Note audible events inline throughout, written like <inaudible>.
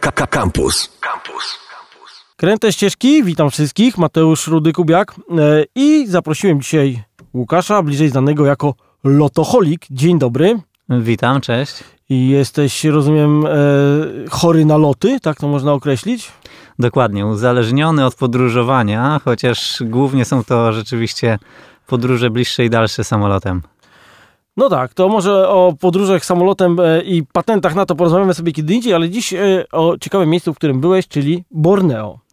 Campus. Campus. Kręte ścieżki, witam wszystkich, Mateusz Rudy-Kubiak e, i zaprosiłem dzisiaj Łukasza, bliżej znanego jako Lotoholik. Dzień dobry. Witam, cześć. I jesteś, rozumiem, e, chory na loty, tak to można określić? Dokładnie, uzależniony od podróżowania, chociaż głównie są to rzeczywiście podróże bliższe i dalsze samolotem. No tak, to może o podróżach samolotem e, i patentach na to porozmawiamy sobie kiedy indziej, ale dziś e, o ciekawym miejscu, w którym byłeś, czyli Borneo.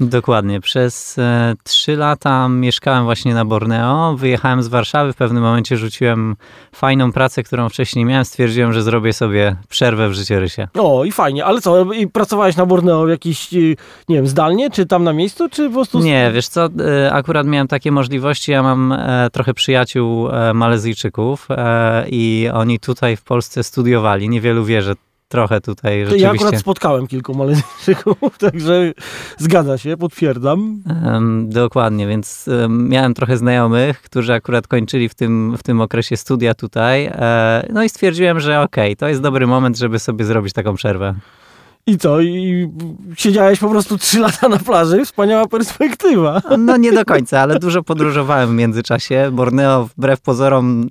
Dokładnie. Przez e, trzy lata mieszkałem właśnie na Borneo. Wyjechałem z Warszawy. W pewnym momencie rzuciłem fajną pracę, którą wcześniej miałem. Stwierdziłem, że zrobię sobie przerwę w życiorysie. O, i fajnie. Ale co, i pracowałeś na Borneo jakiś, e, nie wiem, zdalnie, czy tam na miejscu, czy po prostu... Nie, wiesz co, e, akurat miałem takie możliwości. Ja mam trochę przyjaciół Malezyjczyków i oni tutaj w Polsce studiowali. Niewielu wie, że trochę tutaj rzeczywiście... Ja akurat spotkałem kilku Malezyjczyków, <laughs> także zgadza się, potwierdzam. Em, dokładnie, więc em, miałem trochę znajomych, którzy akurat kończyli w tym, w tym okresie studia tutaj. E, no i stwierdziłem, że okej, to jest dobry moment, żeby sobie zrobić taką przerwę. I co? I siedziałeś po prostu trzy lata na plaży? Wspaniała perspektywa. No nie do końca, ale dużo podróżowałem w międzyczasie. Borneo wbrew pozorom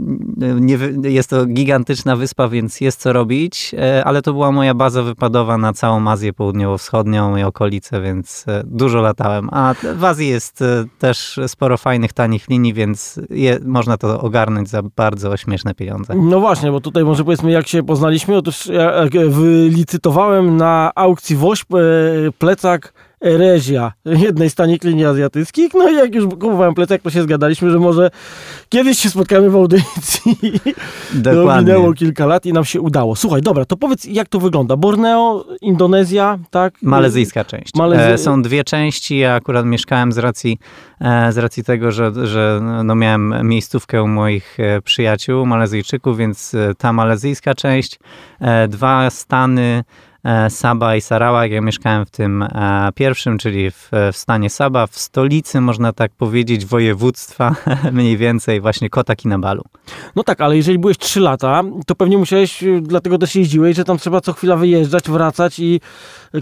nie, jest to gigantyczna wyspa, więc jest co robić, e, ale to była moja baza wypadowa na całą Azję Południowo-Wschodnią i okolice, więc e, dużo latałem. A w Azji jest e, też sporo fajnych, tanich linii, więc je, można to ogarnąć za bardzo śmieszne pieniądze. No właśnie, bo tutaj może powiedzmy jak się poznaliśmy. Otóż ja jak wylicytowałem na aukcji WOŚP e, plecak Erezja, jednej z tanich linii azjatyckich. No i jak już kupowałem plecak, to się zgadaliśmy, że może kiedyś się spotkamy w audycji. <laughs> No, Dokładnie. minęło kilka lat i nam się udało. Słuchaj, dobra, to powiedz jak to wygląda. Borneo, Indonezja, tak? Malezyjska część. Malezja- E, są dwie części. Ja akurat mieszkałem z racji, e, z racji tego, że, że no, miałem miejscówkę u moich przyjaciół Malezyjczyków, więc ta malezyjska część, dwa stany. E, Sabah i Sarawak. Ja mieszkałem w tym e, pierwszym, czyli w, w stanie Sabah, w stolicy, można tak powiedzieć, województwa, <laughs> mniej więcej właśnie Kota Kinabalu. No tak, ale jeżeli byłeś 3 lata, to pewnie musiałeś, y, dlatego też jeździłeś, że tam trzeba co chwila wyjeżdżać, wracać i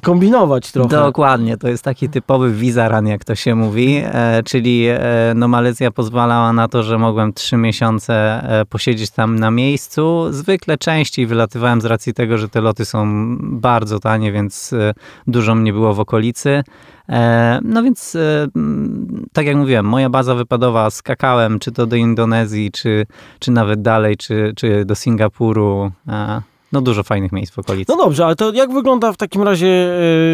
kombinować trochę. Dokładnie, to jest taki typowy wizaran, jak to się mówi, e, czyli no Malezja pozwalała na to, że mogłem trzy miesiące posiedzieć tam na miejscu. Zwykle częściej wylatywałem z racji tego, że te loty są bardzo tanie, więc e, dużo mnie było w okolicy. E, No więc, mm, tak jak mówiłem, moja baza wypadowa, skakałem czy to do Indonezji, czy, czy nawet dalej, czy, czy do Singapuru. No dużo fajnych miejsc w okolicy. No dobrze, ale to jak wygląda w takim razie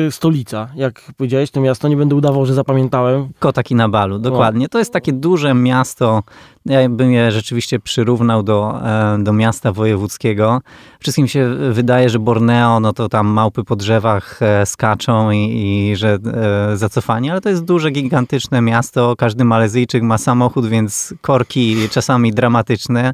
e, stolica? Jak powiedziałeś, to miasto, nie będę udawał, że zapamiętałem. Kota Kinabalu, dokładnie. To jest takie duże miasto. Ja bym je rzeczywiście przyrównał do, e, do miasta wojewódzkiego. Wszystkim się wydaje, że Borneo, no to tam małpy po drzewach e, skaczą i, i że e, zacofani, ale to jest duże, gigantyczne miasto. Każdy Malezyjczyk ma samochód, więc korki czasami dramatyczne.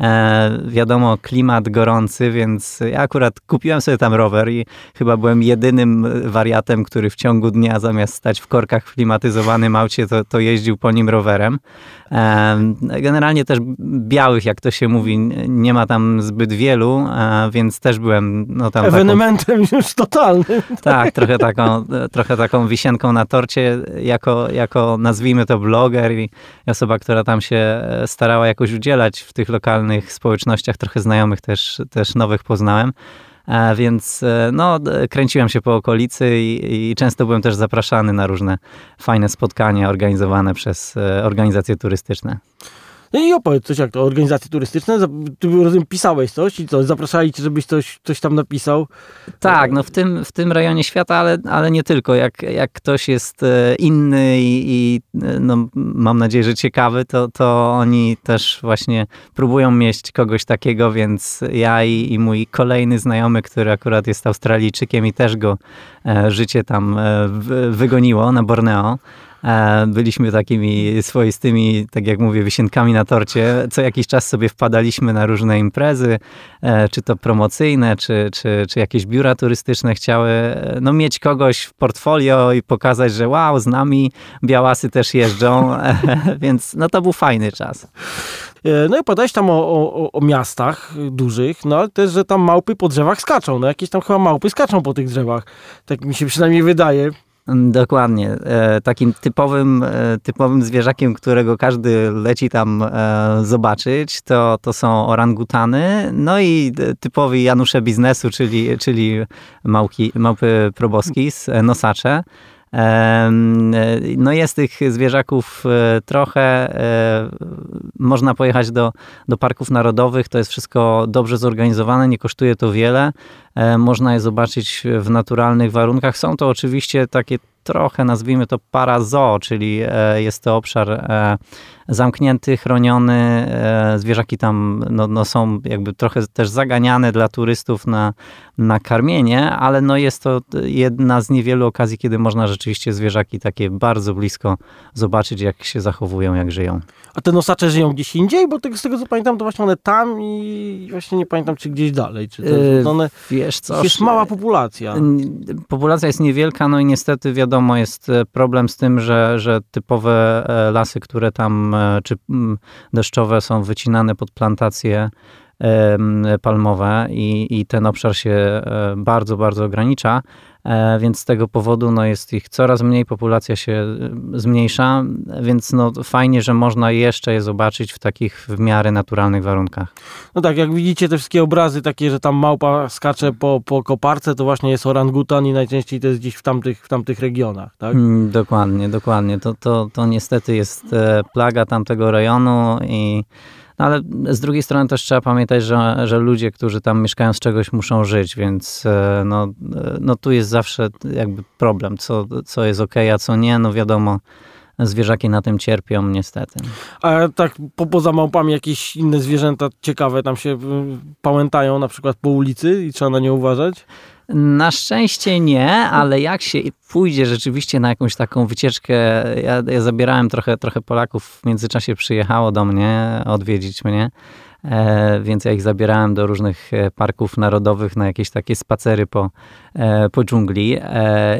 E, wiadomo, klimat gorący, więc ja akurat kupiłem sobie tam rower i chyba byłem jedynym wariatem, który w ciągu dnia zamiast stać w korkach w klimatyzowanym aucie, to, to jeździł po nim rowerem. E, Generalnie też białych, jak to się mówi, nie ma tam zbyt wielu, e, więc też byłem no, tam taką, Ewenementem już totalnym. <laughs> tak, trochę taką, trochę taką wisienką na torcie, jako, jako nazwijmy to bloger i osoba, która tam się starała jakoś udzielać w tych lokalnych społecznościach, trochę znajomych też, też nowych poznałem. E, Więc e, no, kręciłem się po okolicy i, i często byłem też zapraszany na różne fajne spotkania organizowane przez e, organizacje turystyczne. No i opowiedz coś jak to, organizacje turystyczne. Ty rozumiem, pisałeś coś i co, zapraszali cię, żebyś coś, coś tam napisał. Tak, no w tym, w tym rejonie świata, ale, ale nie tylko. Jak, jak ktoś jest e, inny i, i e, no, mam nadzieję, że ciekawy, to, to oni też właśnie próbują mieć kogoś takiego, więc ja i, i mój kolejny znajomy, który akurat jest Australijczykiem i też go e, życie tam wy- wygoniło na Borneo. E, Byliśmy takimi swoistymi, tak jak mówię, wisienkami na torcie. Co jakiś czas sobie wpadaliśmy na różne imprezy, e, czy to promocyjne, czy, czy, czy jakieś biura turystyczne chciały e, no, mieć kogoś w portfolio i pokazać, że wow, z nami białasy też jeżdżą, <laughs> więc no to był fajny czas. No i opowiadałeś tam o, o, o, miastach dużych, no ale też, że tam małpy po drzewach skaczą. No jakieś tam chyba małpy skaczą po tych drzewach. Tak mi się przynajmniej wydaje. Mm, dokładnie. E, takim typowym, e, typowym zwierzakiem, którego każdy leci tam e, zobaczyć, to, to są orangutany, no i typowi Janusze biznesu, czyli, czyli małki, małpy proboskis, nosacze. No jest tych zwierzaków trochę. Można pojechać do, do parków narodowych, to jest wszystko dobrze zorganizowane, nie kosztuje to wiele. E, można je zobaczyć w naturalnych warunkach. Są to oczywiście takie trochę, nazwijmy to parazoo, czyli jest to obszar zamknięty, chroniony. E, zwierzaki tam no, no są jakby trochę też zaganiane dla turystów na, na karmienie, ale no jest to jedna z niewielu okazji, kiedy można rzeczywiście zwierzaki takie bardzo blisko zobaczyć, jak się zachowują, jak żyją. A te nosacze żyją gdzieś indziej? Bo z tego co pamiętam, to właśnie one tam i właśnie nie pamiętam, czy gdzieś dalej. Czy to, yy, one, wiesz co? Jest mała populacja. Populacja jest niewielka, no i niestety wiadomo, jest e, problem z tym, że, że typowe e, lasy, które tam E, czy deszczowe są wycinane pod plantacje palmowe i, i ten obszar się e, bardzo, bardzo ogranicza, e, więc z tego powodu no, jest ich coraz mniej, populacja się zmniejsza, więc no, fajnie, że można jeszcze je zobaczyć w takich w miarę naturalnych warunkach. No tak, jak widzicie te wszystkie obrazy takie, że tam małpa skacze po, po koparce, to właśnie jest orangutan i najczęściej to jest gdzieś w tamtych, w tamtych regionach, tak? Mm, dokładnie, dokładnie. To, to, to niestety jest e, plaga tamtego rejonu i no ale z drugiej strony też trzeba pamiętać, że, że ludzie, którzy tam mieszkają z czegoś muszą żyć, więc e, no, e, no tu jest zawsze jakby problem, co, co jest ok, a co nie, no wiadomo zwierzaki na tym cierpią niestety. A tak po, poza małpami jakieś inne zwierzęta ciekawe tam się pałętają na przykład po ulicy i trzeba na nie uważać? Na szczęście nie, ale jak się pójdzie rzeczywiście na jakąś taką wycieczkę, ja, ja zabierałem trochę, trochę Polaków, w międzyczasie przyjechało do mnie odwiedzić mnie. E, więc ja ich zabierałem do różnych e, parków narodowych na jakieś takie spacery po, po dżungli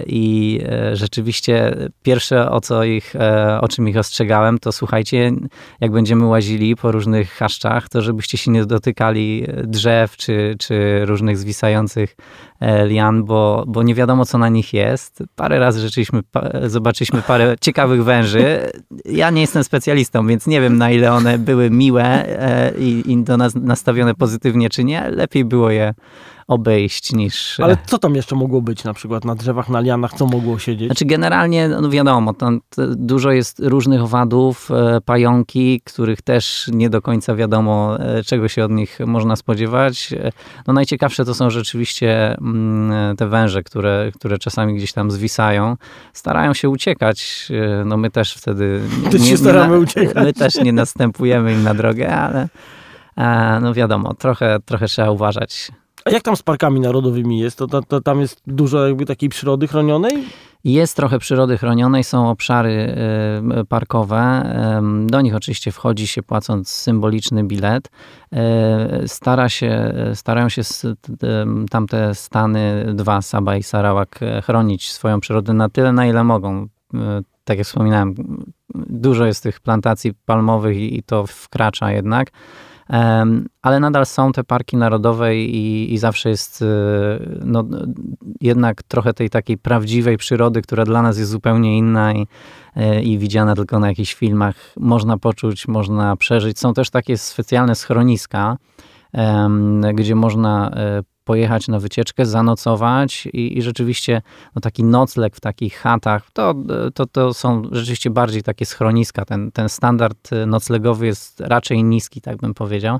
i rzeczywiście pierwsze o co ich, o czym ich ostrzegałem, to słuchajcie, jak będziemy łazili po różnych chaszczach, to żebyście się nie dotykali drzew czy, czy różnych zwisających lian, bo, bo nie wiadomo co na nich jest. Parę razy rzeczywiście zobaczyliśmy parę <laughs> ciekawych węży. Ja nie jestem specjalistą, więc nie wiem na ile one były miłe i, i do nas nastawione pozytywnie czy nie, lepiej było je obejść niż... Ale co tam jeszcze mogło być na przykład na drzewach, na lianach, co mogło siedzieć? Znaczy generalnie, no wiadomo, tam dużo jest różnych owadów, e, pająki, których też nie do końca wiadomo, e, czego się od nich można spodziewać. E, no najciekawsze to są rzeczywiście mm, te węże, które, które czasami gdzieś tam zwisają. Starają się uciekać, no my też wtedy... <laughs> Nie, się staramy nie, uciekać. My też nie następujemy im na drogę, ale no wiadomo, trochę, trochę trzeba uważać. A jak tam z parkami narodowymi jest? To, to, to, tam jest dużo jakby takiej przyrody chronionej? Jest trochę przyrody chronionej, są obszary y, parkowe. Do nich oczywiście wchodzi się płacąc symboliczny bilet. Y, stara się, starają się tamte stany, dwa, Saba i Sarawak, e, chronić swoją przyrodę na tyle, na ile mogą. Tak jak wspominałem, dużo jest tych plantacji palmowych i to wkracza jednak ale nadal są te parki narodowe i, i zawsze jest e, no, jednak trochę tej takiej prawdziwej przyrody, która dla nas jest zupełnie inna i, e, i widziana tylko na jakichś filmach. Można poczuć, można przeżyć. Są też takie specjalne schroniska, gdzie można e, pojechać na wycieczkę, zanocować i, i rzeczywiście no, taki nocleg w takich chatach, to, to, to są rzeczywiście bardziej takie schroniska. Ten, ten standard noclegowy jest raczej niski, tak bym powiedział,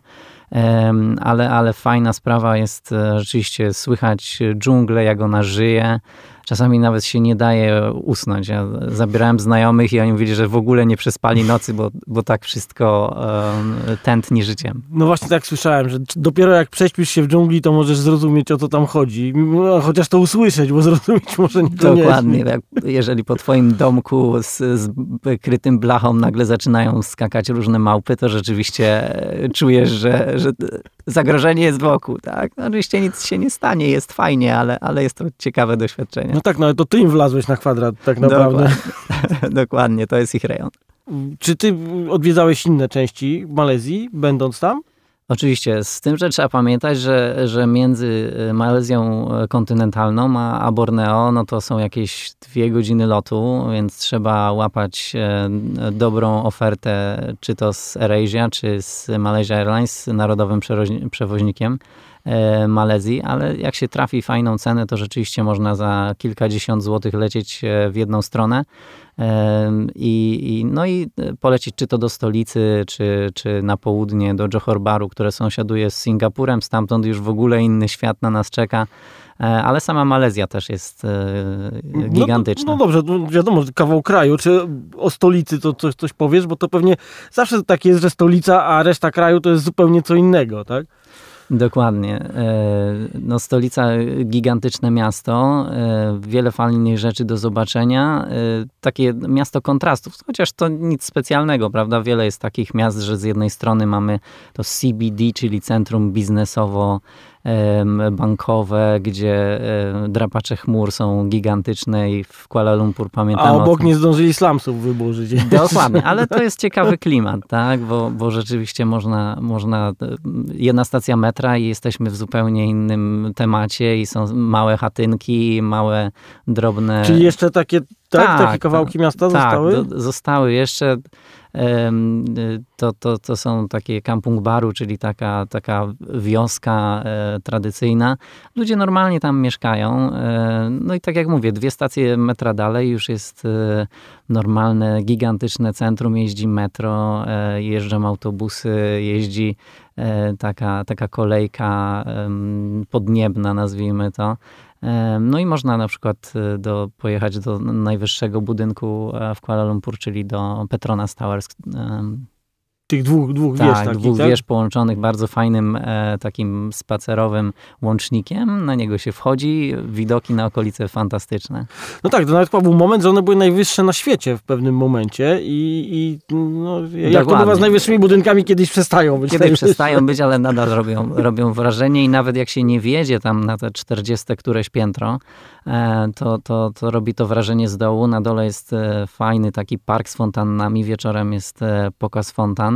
ale, ale fajna sprawa jest e, rzeczywiście słychać dżunglę, jak ona żyje, czasami nawet się nie daje usnąć. Ja zabierałem znajomych i oni mówili, że w ogóle nie przespali nocy, bo, bo tak wszystko tętni życiem. No właśnie tak słyszałem, że dopiero jak prześpisz się w dżungli, to możesz zrozumieć, o co tam chodzi. Chociaż to usłyszeć, bo <laughs> zrozumieć może nie to Dokładnie. Tak. jeżeli po twoim domku z, z krytym blachą nagle zaczynają skakać różne małpy, to rzeczywiście czujesz, że, że zagrożenie jest wokół. Tak? No, oczywiście nic się nie stanie, jest fajnie, ale, ale jest to ciekawe doświadczenie. No tak, no ale to ty im wlazłeś na kwadrat tak naprawdę. Dokładnie, <laughs> Dokładnie to jest ich rejon. Czy ty odwiedzałeś inne części Malezji, będąc tam? Oczywiście, z tym, że trzeba pamiętać, że, że między e, Malezją e, kontynentalną a, a Borneo, no to są jakieś dwie godziny lotu, więc trzeba łapać e, dobrą ofertę, czy to z AirAsia, czy z Malaysia Airlines, narodowym przewoźnikiem Malezji, ale jak się trafi fajną cenę, to rzeczywiście można za kilkadziesiąt złotych lecieć w jedną stronę. I, i, no i polecieć czy to do stolicy, czy, czy na południe, do Johor Baru, które sąsiaduje z Singapurem. Stamtąd już w ogóle inny świat na nas czeka. E, ale sama Malezja też jest e, gigantyczna. No, no dobrze, no wiadomo, kawał kraju, czy o stolicy to coś, coś powiesz, bo to pewnie zawsze tak jest, że stolica, a reszta kraju to jest zupełnie co innego, tak? Dokładnie. E, no, stolica, gigantyczne miasto, e, wiele fajnych rzeczy do zobaczenia. E, takie miasto kontrastów, chociaż to nic specjalnego, prawda? Wiele jest takich miast, że z jednej strony mamy to CBD, czyli centrum biznesowo bankowe, gdzie drapacze chmur są gigantyczne i w Kuala Lumpur pamiętam. A obok nie zdążyli slumsów wyburzyć. <laughs> Dokładnie, ale to <laughs> jest ciekawy klimat, tak? Bo, bo rzeczywiście można, można, jedna stacja metra i jesteśmy w zupełnie innym temacie i są małe chatynki, małe, drobne... Czyli jeszcze takie, tak, tak takie kawałki miasta tak, zostały? Tak, zostały jeszcze to, to, to są takie kampung baru, czyli taka, taka wioska e, tradycyjna. Ludzie normalnie tam mieszkają. E, no i tak jak mówię, dwie stacje metra dalej już jest e, normalne, gigantyczne centrum, jeździ metro, jeżdżą autobusy, jeździ taka, taka kolejka podniebna, nazwijmy to. No i można na przykład e, do, pojechać do najwyższego budynku e, w Kuala Lumpur, czyli do Petronas Towers, tych dwóch, dwóch tak, wież takich, dwóch tak? wież połączonych bardzo fajnym e, takim spacerowym łącznikiem. Na niego się wchodzi, widoki na okolice fantastyczne. No tak, to nawet był moment, że one były najwyższe na świecie w pewnym momencie i, i no, jak to bywa z najwyższymi budynkami, kiedyś przestają być Kiedyś przestają być, ale nadal robią, robią wrażenie i nawet jak się nie wiedzie tam na te 40 któreś piętro, e, to, to, to robi to wrażenie z dołu. Na dole jest e, fajny taki park z fontannami, wieczorem jest e, pokaz fontan.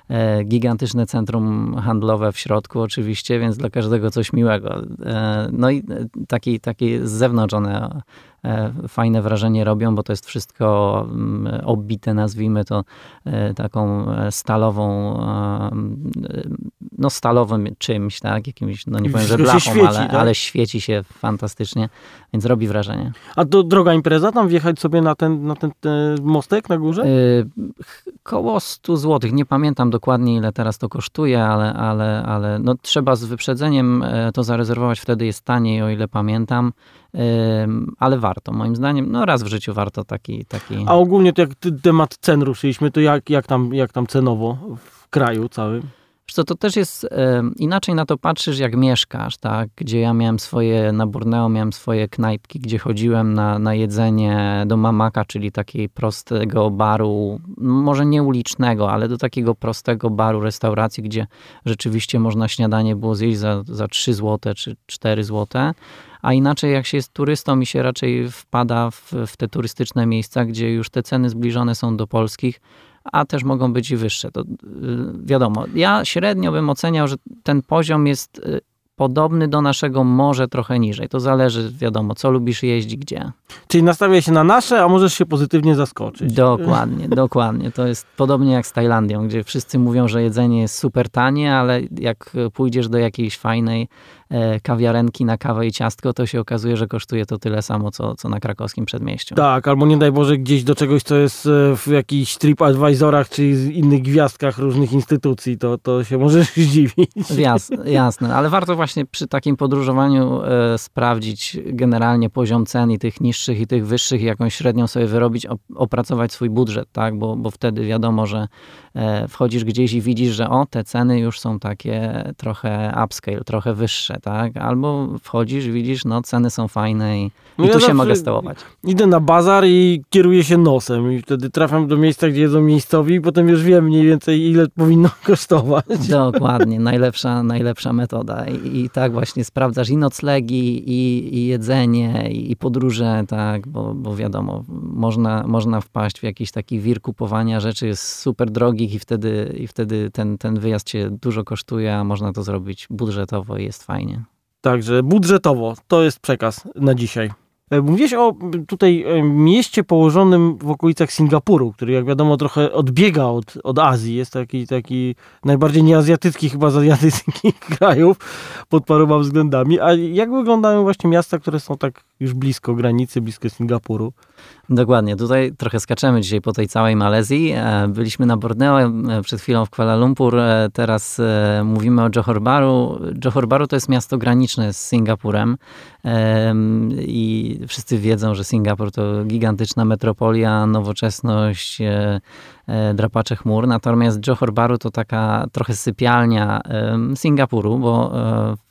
gigantyczne centrum handlowe w środku oczywiście, więc dla każdego coś miłego. E, no i taki, taki z zewnątrz one E, fajne wrażenie robią, bo to jest wszystko mm, obite, nazwijmy to e, taką e, stalową, no stalowym czymś, tak, jakimś, no nie powiem, że blachą, świeci, ale, tak? ale świeci się fantastycznie, więc robi wrażenie. A to droga impreza, tam wjechać sobie na ten, na ten, ten mostek na górze? koło 100 zł, nie pamiętam dokładnie ile teraz to kosztuje, ale, ale, ale no, trzeba z wyprzedzeniem to zarezerwować, wtedy jest taniej, o ile pamiętam ale warto, moim zdaniem, no raz w życiu warto taki... taki... A ogólnie to jak temat cen ruszyliśmy, to jak, jak, tam, jak tam cenowo w kraju całym? Co, to też jest inaczej na to patrzysz, jak mieszkasz, tak? Gdzie ja miałem swoje, na Borneo miałem swoje knajpki, gdzie chodziłem na, na jedzenie do mamaka, czyli takiej prostego baru, może nie ulicznego, ale do takiego prostego baru, restauracji, gdzie rzeczywiście można śniadanie było zjeść za, za 3 zł czy 4 zł a inaczej jak się jest turystą i się raczej wpada w, w te turystyczne miejsca, gdzie już te ceny zbliżone są do polskich, a też mogą być i wyższe. To y, wiadomo, ja średnio bym oceniał, że ten poziom jest y, podobny do naszego, może trochę niżej. To zależy, wiadomo, co lubisz jeździć, gdzie. Czyli nastawia się na nasze, a możesz się pozytywnie zaskoczyć. Dokładnie, <laughs> dokładnie. To jest podobnie jak z Tajlandią, gdzie wszyscy mówią, że jedzenie jest super tanie, ale jak pójdziesz do jakiejś fajnej kawiarenki na kawę i ciastko, to się okazuje, że kosztuje to tyle samo, co, co na krakowskim przedmieściu. Tak, albo nie daj Boże gdzieś do czegoś, co jest e, w jakichś TripAdvisorach czy innych gwiazdkach różnych instytucji, to, to się możesz <laughs> zdziwić. Jasne, jasne, ale warto właśnie przy takim podróżowaniu e, sprawdzić generalnie poziom cen i tych niższych i tych wyższych i jakąś średnią sobie wyrobić, opracować swój budżet, tak, bo, bo wtedy wiadomo, że e, wchodzisz gdzieś i widzisz, że o, te ceny już są takie trochę upscale, trochę wyższe, tak? Albo wchodzisz, widzisz, no ceny są fajne i, no i ja tu się mogę stołować. Idę na bazar i kieruję się nosem i wtedy trafiam do miejsca, gdzie jedzą miejscowi i potem już wiem mniej więcej ile powinno <laughs> kosztować. Dokładnie, najlepsza, najlepsza metoda I, i tak właśnie sprawdzasz i noclegi, i, i jedzenie, i, i podróże, tak, bo, bo wiadomo, można, można wpaść w jakiś taki wir kupowania rzeczy jest super i wtedy, i wtedy ten, ten wyjazd cię dużo kosztuje, a można to zrobić budżetowo i jest fajnie. Także budżetowo to jest przekaz na dzisiaj. E, mówiłeś o tutaj e, mieście położonym w okolicach Singapuru, który jak wiadomo trochę odbiega od, od Azji. Jest taki, taki najbardziej nieazjatycki chyba z azjatyckich <laughs> krajów pod paroma względami. A jak wyglądają właśnie miasta, które są tak już blisko granicy, blisko Singapuru? Dokładnie. Tutaj trochę skaczemy dzisiaj po tej całej Malezji. E, byliśmy na Borneo, przed chwilą w Kuala Lumpur, teraz mówimy o Johor Bahru. Johor Bahru to jest miasto graniczne z Singapurem i wszyscy wiedzą, że Singapur to gigantyczna metropolia, nowoczesność, e, e, drapacze chmur. Natomiast Johor Bahru to taka trochę sypialnia Singapuru, bo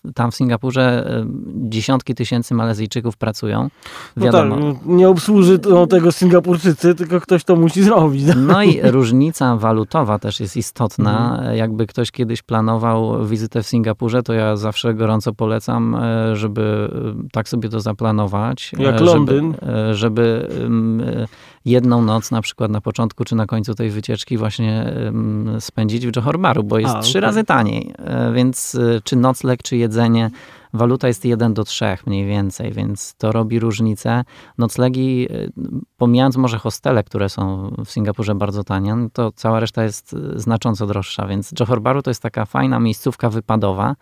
e, tam w Singapurze dziesiątki tysięcy Malezyjczyków pracują. Wiadomo. No tak, nie obsłuży to tego Singapurczycy, tylko ktoś to musi zrobić. No i różnica walutowa też jest istotna. Mhm. Jakby ktoś kiedyś planował wizytę w Singapurze, to ja zawsze gorąco polecam, żeby tak sobie to zaplanować. Jak żeby, Londyn. Żeby jedną noc na przykład na początku czy na końcu tej wycieczki właśnie spędzić w Johor Bahru, bo jest A, trzy okay. razy taniej. E, więc e, czy nocleg, czy jedzenie waluta jest 1 do 3 mniej więcej, więc to robi różnicę. Noclegi, e, pomijając może hostele, które są w Singapurze bardzo tanie, no to cała reszta jest znacząco droższa, więc Johor Bahru to jest taka fajna miejscówka wypadowa,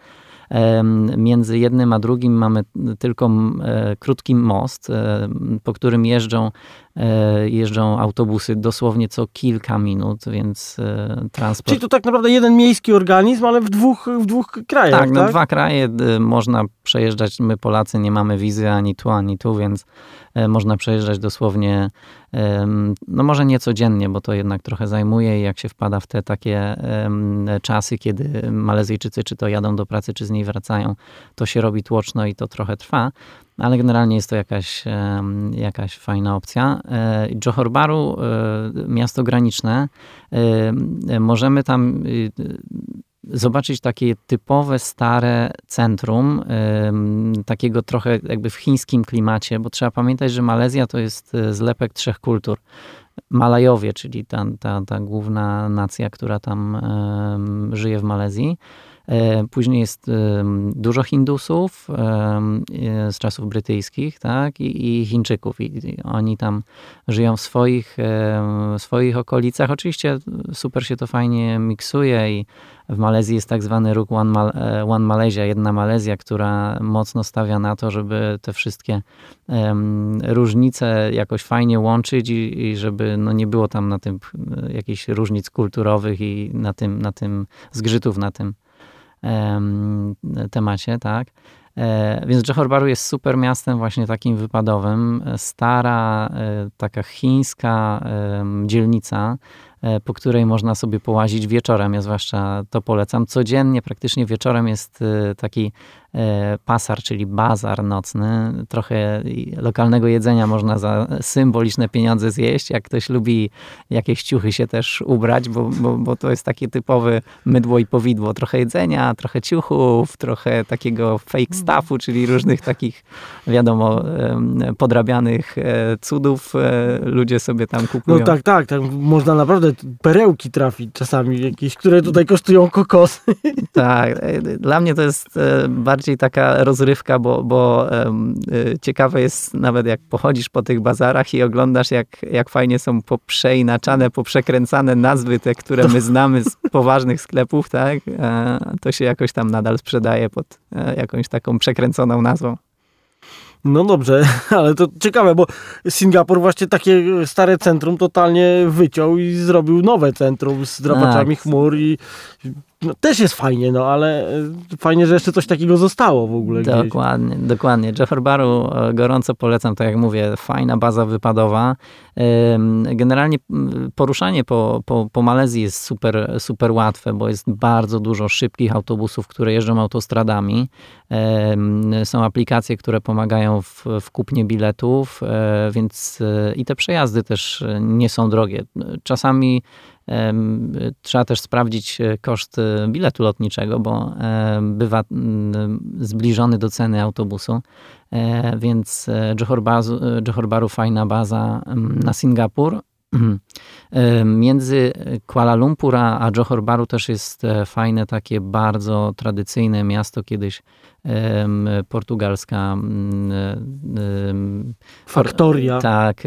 Między jednym a drugim mamy tylko e, krótki most, e, po którym jeżdżą, e, jeżdżą autobusy dosłownie co kilka minut, więc transport... Czyli to tak naprawdę jeden miejski organizm, ale w dwóch, w dwóch krajach, tak? tak? dwa kraje można przejeżdżać. My Polacy nie mamy wizy ani tu, ani tu, więc można przejeżdżać dosłownie no może nie codziennie, bo to jednak trochę zajmuje i jak się wpada w te takie czasy, kiedy Malezyjczycy czy to jadą do pracy, czy z niej wracają, to się robi tłoczno i to trochę trwa, ale generalnie jest to jakaś, jakaś fajna opcja. E, Johor Bahru, e, miasto graniczne, możemy tam y, zobaczyć takie typowe, stare centrum, takiego trochę jakby w chińskim klimacie, bo trzeba pamiętać, że Malezja to jest e, zlepek trzech kultur. Malajowie, czyli ta, ta, ta główna nacja, która tam żyje w Malezji. E, później jest dużo Hindusów e, z czasów brytyjskich, tak, i, Chińczyków. I, oni tam żyją w swoich, w swoich okolicach. Oczywiście super się to fajnie miksuje i w Malezji jest tak zwany ruch One, Mal e, One Malaysia, jedna Malezja, która mocno stawia na to, żeby te wszystkie różnice jakoś fajnie łączyć i, i, żeby no, nie było tam na tym jakichś różnic kulturowych i na tym, na tym zgrzytów na tym temacie, tak. E, więc Johor Bahru jest super miastem właśnie takim wypadowym. Stara, e, taka chińska dzielnica, E, po której można sobie połazić wieczorem. Ja zwłaszcza to polecam. Codziennie, praktycznie wieczorem jest e, taki E, pasar, czyli bazar nocny. Trochę lokalnego jedzenia można za symboliczne pieniądze zjeść. Jak ktoś lubi jakieś ciuchy się też ubrać, bo, bo, bo to jest takie typowe mydło i powidło. Trochę jedzenia, trochę ciuchów, trochę takiego fake mhm. stuffu, czyli różnych takich, wiadomo, podrabianych e, cudów e, ludzie sobie tam kupują. No tak, tak. Tam można naprawdę perełki trafić czasami jakieś, które tutaj kosztują kokosy. Tak. Dla mnie to jest bardzo bardziej taka rozrywka, bo, bo um, ciekawe jest nawet jak pochodzisz po tych bazarach i oglądasz jak, jak fajnie są poprzeinaczane, poprzekręcane nazwy te, które my znamy z <laughs> poważnych sklepów, tak? E, to się jakoś tam nadal sprzedaje pod e, jakąś taką przekręconą nazwą. No dobrze, <laughs> ale to ciekawe, bo Singapur właśnie takie stare centrum totalnie wyciął i zrobił nowe centrum z drapaczami tak. chmur i no, też jest fajnie, no ale e, fajnie, że jeszcze coś takiego zostało w ogóle. Dokładnie, gdzieś. dokładnie. Jeffrey Baru e, gorąco polecam, tak jak mówię, fajna baza wypadowa. Generalnie poruszanie po, po, po Malezji jest super, super łatwe, bo jest bardzo dużo szybkich autobusów, które jeżdżą autostradami. Są aplikacje, które pomagają w, w kupnie biletów, e, więc i te przejazdy też nie są drogie. Czasami Trzeba też sprawdzić e, koszt e, biletu lotniczego, bo bywa zbliżony do ceny autobusu, e, więc Johor Baru fajna baza na Singapur. Między Kuala Lumpur a Johor Baru też jest fajne takie bardzo tradycyjne miasto kiedyś portugalska faktoria. Tak,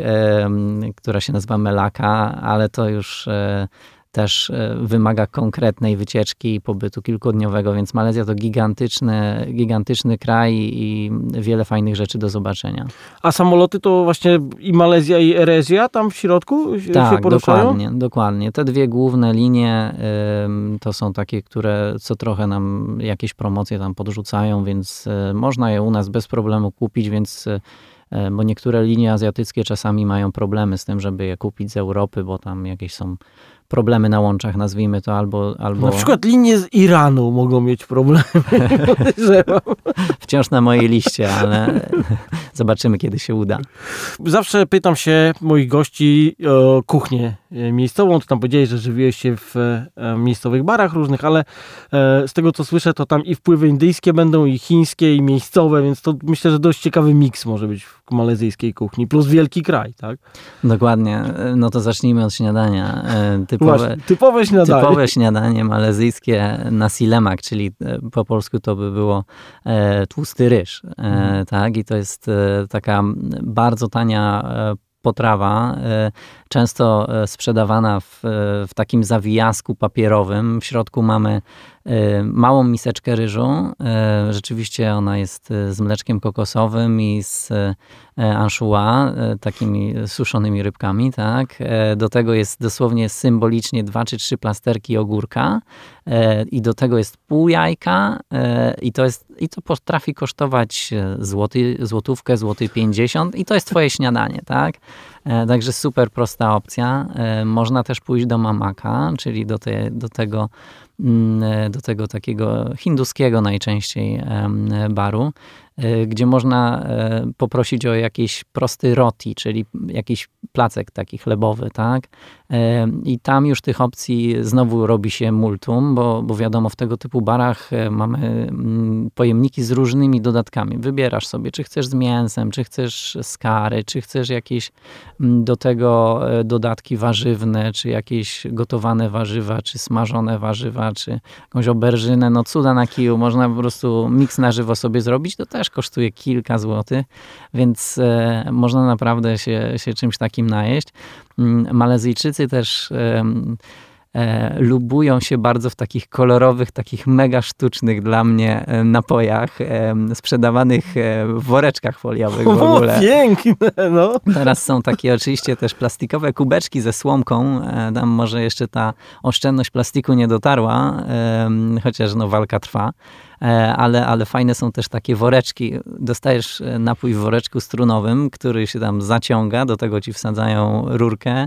która się nazywa Melaka, ale to już e, też e, wymaga konkretnej wycieczki i pobytu kilkudniowego, więc Malezja to gigantyczny, gigantyczny kraj i wiele fajnych rzeczy do zobaczenia. A samoloty to właśnie i Malezja i Erezja tam w środku tak, się poruszają? dokładnie, dokładnie. Te dwie główne linie to są takie, które co trochę nam jakieś promocje tam podrzucają, więc e, można je u nas bez problemu kupić, więc e, bo niektóre linie azjatyckie czasami mają problemy z tym, żeby je kupić z Europy, bo tam jakieś są problemy na łączach, nazwijmy to, albo... albo... Na przykład linie z Iranu mogą mieć problemy, <laughs> Wciąż na mojej liście, ale <laughs> zobaczymy, kiedy się uda. Zawsze pytam się moich gości o kuchnię e, miejscową. To tam powiedziałeś, że żywiłeś się w e, miejscowych barach różnych, ale e, z tego, co słyszę, to tam i wpływy indyjskie będą, i chińskie, i miejscowe, więc to myślę, że dość ciekawy miks może być malezyjskiej kuchni, plus wielki kraj, tak? Dokładnie. No to zacznijmy od śniadania. Typowe, Właśnie, typowe śniadanie. Typowe śniadanie malezyjskie nasi lemak, czyli po polsku to by było tłusty ryż, mhm. tak? I to jest taka bardzo tania potrawa, często sprzedawana w, w takim zawijasku papierowym. W środku mamy Y, małą miseczkę ryżu. Rzeczywiście ona jest z mleczkiem kokosowym i z anchois, takimi suszonymi rybkami, tak. Do tego jest dosłownie symbolicznie dwa czy trzy plasterki ogórka i do tego jest pół jajka i to, jest, i to potrafi kosztować złoty, złotówkę, złoty 50 i to jest twoje śniadanie, tak. Także super prosta opcja. Można też pójść do mamaka, czyli do, te, do tego do tego takiego hinduskiego najczęściej baru, e, gdzie można e, poprosić o jakiś prosty roti, czyli jakiś placek taki chlebowy, tak? I tam już tych opcji znowu robi się multum, bo, bo wiadomo, w tego typu barach e, mamy mm, pojemniki z różnymi dodatkami. Wybierasz sobie, czy chcesz z mięsem, czy chcesz z kary, czy chcesz jakieś mm, do tego dodatki warzywne, czy jakieś gotowane warzywa, czy smażone warzywa, czy jakąś oberżynę. No cuda na kiju, można po prostu miks na żywo sobie zrobić. To też kosztuje kilka złotych, więc e, można naprawdę się, się czymś takim najeść. Mm, Malezyjczycy też... E, e, lubują się bardzo w takich kolorowych, takich mega sztucznych dla mnie e, napojach, e, sprzedawanych e, w woreczkach foliowych w ogóle. O, piękne, no. Teraz są takie oczywiście też plastikowe kubeczki ze słomką. E, tam może jeszcze ta oszczędność plastiku nie dotarła, chociaż no walka trwa. E, ale, ale fajne są też takie woreczki. Dostajesz e, napój w woreczku strunowym, który się tam zaciąga, do tego ci wsadzają rurkę,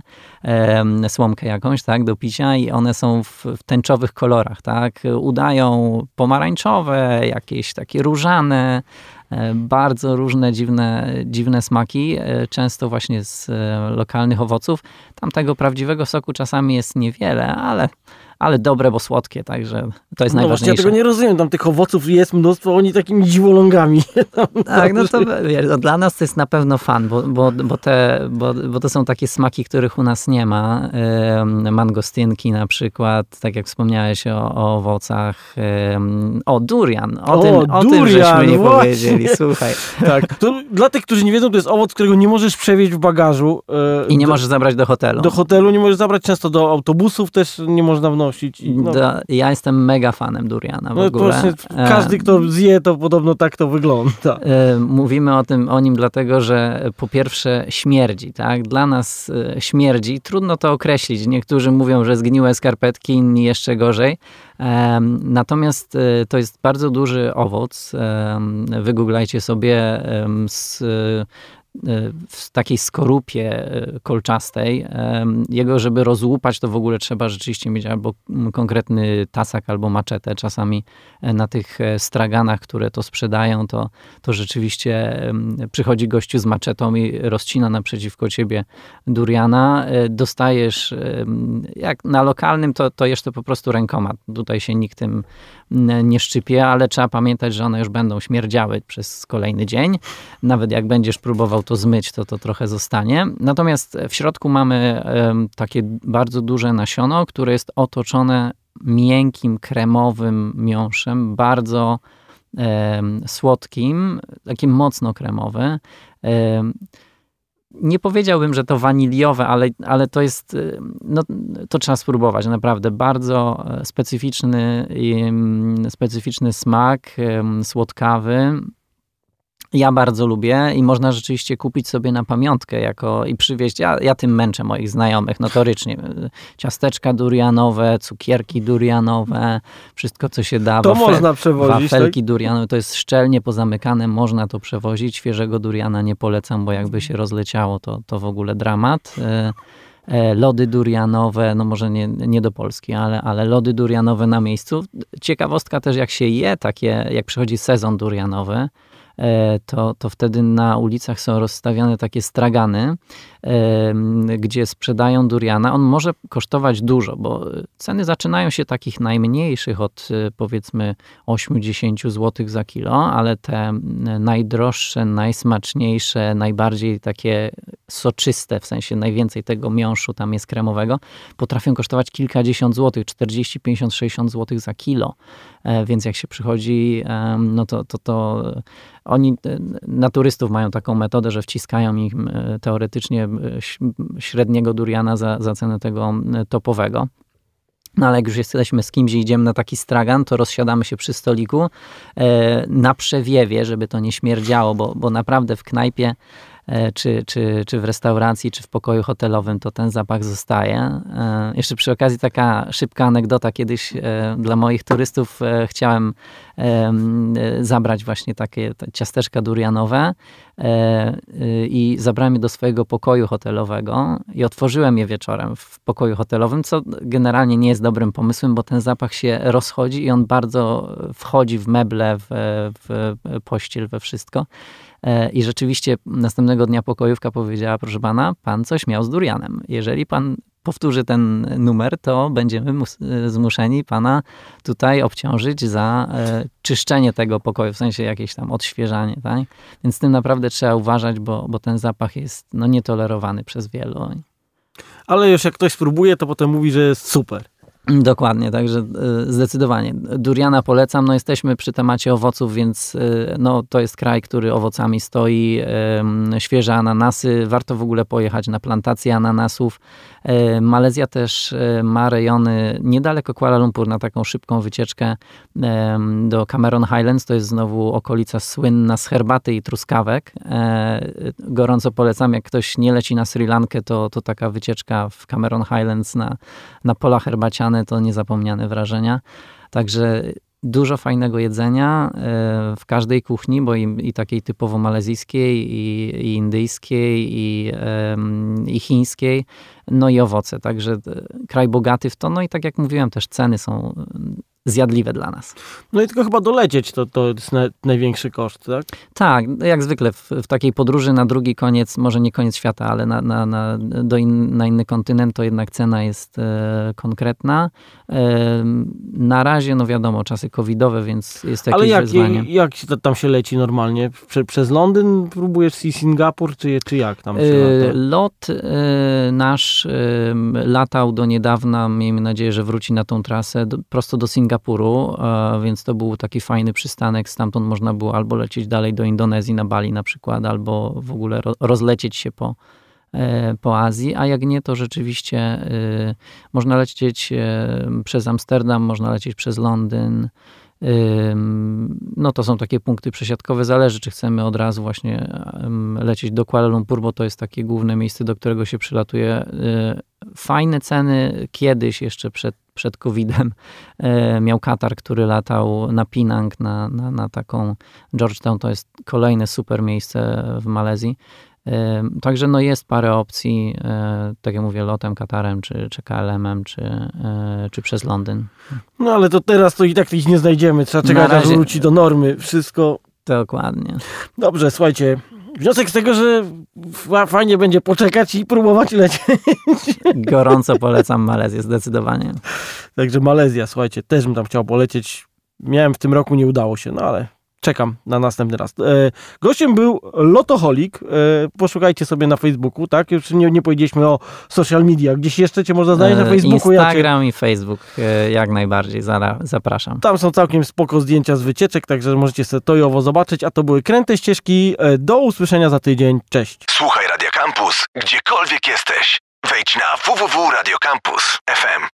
słomkę jakąś, tak, do picia i one są w, w tęczowych kolorach, tak. Udają pomarańczowe, jakieś takie różane, e, bardzo różne dziwne, dziwne smaki, często właśnie z lokalnych owoców. Tam tego prawdziwego soku czasami jest niewiele, ale ale dobre, bo słodkie, także to jest no najważniejsze. ja tego nie rozumiem, tam tych owoców jest mnóstwo, oni takimi dziwolągami. <laughs> tak, no to wiesz, no dla nas to jest na pewno fan, bo, bo, bo, te, bo, bo to są takie smaki, których u nas nie ma. Mangostynki na przykład, tak jak wspomniałeś o, o owocach. O, durian, o, o, tym, durian, o tym żeśmy nie właśnie. powiedzieli, słuchaj. Tak, to dla tych, którzy nie wiedzą, to jest owoc, którego nie możesz przewieźć w bagażu. I nie do, możesz zabrać do hotelu. Do hotelu nie możesz zabrać, często do autobusów też nie można w podnosić. I, no. ja jestem mega fanem duriana w no, ogóle. Właśnie, każdy, kto zje, to podobno tak to wygląda. Mówimy o tym, o nim dlatego, że po pierwsze śmierdzi, tak? Dla nas śmierdzi, trudno to określić. Niektórzy mówią, że zgniłe skarpetki, inni jeszcze gorzej. Natomiast to jest bardzo duży owoc. Wygooglajcie sobie z w takiej skorupie e, kolczastej. Jego, żeby rozłupać, to w ogóle trzeba rzeczywiście mieć albo konkretny tasak, albo maczetę. Czasami e, na tych e, straganach, które to sprzedają, to, to rzeczywiście przychodzi gościu z maczetą i rozcina naprzeciwko ciebie duriana. Dostajesz, jak na lokalnym, to, to jeszcze po prostu rękoma. Tutaj się nikt tym nie szczypie, ale trzeba pamiętać, że one już będą śmierdziały przez kolejny dzień. Nawet jak będziesz próbował to zmyć, to to trochę zostanie. Natomiast w środku mamy takie bardzo duże nasiono, które jest otoczone miękkim, kremowym miąższem, bardzo słodkim, takim mocno kremowy nie powiedziałbym, że to waniliowe, ale, ale to jest, y, no, to trzeba spróbować, naprawdę. Bardzo e, specyficzny, mm, specyficzny smak, słodkawy. Ja bardzo lubię i można rzeczywiście kupić sobie na pamiątkę jako i przywieźć. Ja, ja tym męczę moich znajomych notorycznie. Ciasteczka durianowe, cukierki durianowe, wszystko co się da. To można przewozić. Wafelki tak? durianowe, to jest szczelnie pozamykane, można to przewozić. Świeżego duriana nie polecam, bo jakby się rozleciało, to, to w ogóle dramat e, e, lody durianowe, no może nie, nie do Polski, ale, ale lody durianowe na miejscu. Ciekawostka też, jak się je takie, jak przychodzi sezon durianowy, to, to wtedy na ulicach są rozstawiane takie stragany, gdzie sprzedają duriana. On może kosztować dużo, bo ceny zaczynają się takich najmniejszych od e, powiedzmy 8-10 zł za kilo, ale te najdroższe, najsmaczniejsze, najbardziej takie soczyste, w sensie najwięcej tego miąższu tam jest kremowego, potrafią kosztować kilkadziesiąt złotych, 40, 50, 60 złotych za kilo. E, więc jak się przychodzi, no to, to, to oni e, na turystów mają taką metodę, że wciskają im e, teoretycznie średniego duriana za, za cenę tego topowego. No ale jak już jesteśmy z kimś i idziemy na taki stragan, to rozsiadamy się przy stoliku e, na przewiewie, żeby to nie śmierdziało, bo, bo naprawdę w knajpie E, czy, czy, czy w restauracji, czy w pokoju hotelowym, to ten zapach zostaje. E, jeszcze przy okazji taka szybka anegdota. Kiedyś e, dla moich turystów chciałem zabrać właśnie takie ciasteczka durianowe i zabrałem je do swojego pokoju hotelowego i otworzyłem je wieczorem w pokoju hotelowym, co generalnie nie jest dobrym pomysłem, bo ten zapach się rozchodzi i on bardzo wchodzi w meble, w, w pościel, we wszystko. E, I rzeczywiście następnego dnia pokojówka powiedziała, proszę pana, pan coś miał z durianem. Jeżeli pan powtórzy ten numer, to będziemy e, zmuszeni pana tutaj obciążyć za e, czyszczenie tego pokoju, w sensie jakieś tam odświeżanie, tak? Więc z tym naprawdę trzeba uważać, bo, bo ten zapach jest no, nietolerowany przez wielu. Ale już jak ktoś spróbuje, to potem mówi, że jest super. Dokładnie, także e, zdecydowanie. Duriana polecam. No jesteśmy przy temacie owoców, więc e, no, to jest kraj, który owocami stoi. Świeże ananasy. Warto w ogóle pojechać na plantację ananasów. E, Malezja też ma rejony niedaleko Kuala Lumpur na taką szybką wycieczkę do Cameron Highlands. To jest znowu okolica słynna z herbaty i truskawek. Gorąco polecam, jak ktoś nie leci na Sri Lankę, to, to taka wycieczka w Cameron Highlands na, na pola herbaciane to niezapomniane wrażenia. Także dużo fajnego jedzenia e, w każdej kuchni, bo i, i takiej typowo malezyjskiej, i, i indyjskiej, i, i chińskiej, no i owoce. Także e, kraj bogaty w to, no i tak jak mówiłem, też ceny są zjadliwe dla nas. No i tylko chyba dolecieć to, to jest na, największy koszt, tak? Tak, jak zwykle w, w, takiej podróży na drugi koniec, może nie koniec świata, ale na, na, na, do in, na inny kontynent, to jednak cena jest e, konkretna. E, na razie, no wiadomo, czasy covidowe, więc jest jakieś ale jak, wyzwanie. Ale jak się tam się leci normalnie? Prze, przez Londyn próbujesz i Singapur, czy, czy jak tam się e, Lot e, nasz e, latał do niedawna, miejmy nadzieję, że wróci na tą trasę, do, prosto do Singapuru Singapuru, e, więc to był taki fajny przystanek. Stamtąd można było albo lecieć dalej do Indonezji, na Bali na przykład, albo w ogóle rozlecieć się po, po Azji, a jak nie, to rzeczywiście można lecieć przez Amsterdam, można lecieć przez Londyn, no to są takie punkty przesiadkowe. Zależy, czy chcemy od razu właśnie lecieć do Kuala Lumpur, bo to jest takie główne miejsce, do którego się przylatuje. Fajne ceny kiedyś, jeszcze przed, przed COVID-em, y, miał Katar, który latał na Pinang, na, na, na taką Georgetown. To jest kolejne super miejsce w Malezji. Także no jest parę opcji, e, tak jak mówię, lotem, Katarem, czy, czy KLM-em, czy, e, czy przez Londyn. No ale to teraz to i tak ich nie znajdziemy. Trzeba czekać, razie... aż wróci do normy. Wszystko. Dokładnie. Dobrze, słuchajcie. Wniosek z tego, że fajnie będzie poczekać i próbować lecieć. <laughs> Gorąco polecam Malezję, zdecydowanie. Także Malezja, słuchajcie, też bym tam chciał polecieć. Miałem w tym roku, nie udało się, no ale czekam na następny raz. E, gościem był Lotoholik. E, poszukajcie sobie na Facebooku, tak? Już nie, nie powiedzieliśmy o social media. Gdzieś jeszcze cię można znaleźć na e, Facebooku? Instagram cię... i Facebook, jak najbardziej. Zapraszam. Tam są całkiem spoko zdjęcia z wycieczek, także możecie sobie to i owo zobaczyć. A to były kręte ścieżki. Do usłyszenia za tydzień. Cześć. Słuchaj Radio Campus, gdziekolwiek jesteś. Wejdź na www.radiocampus.fm.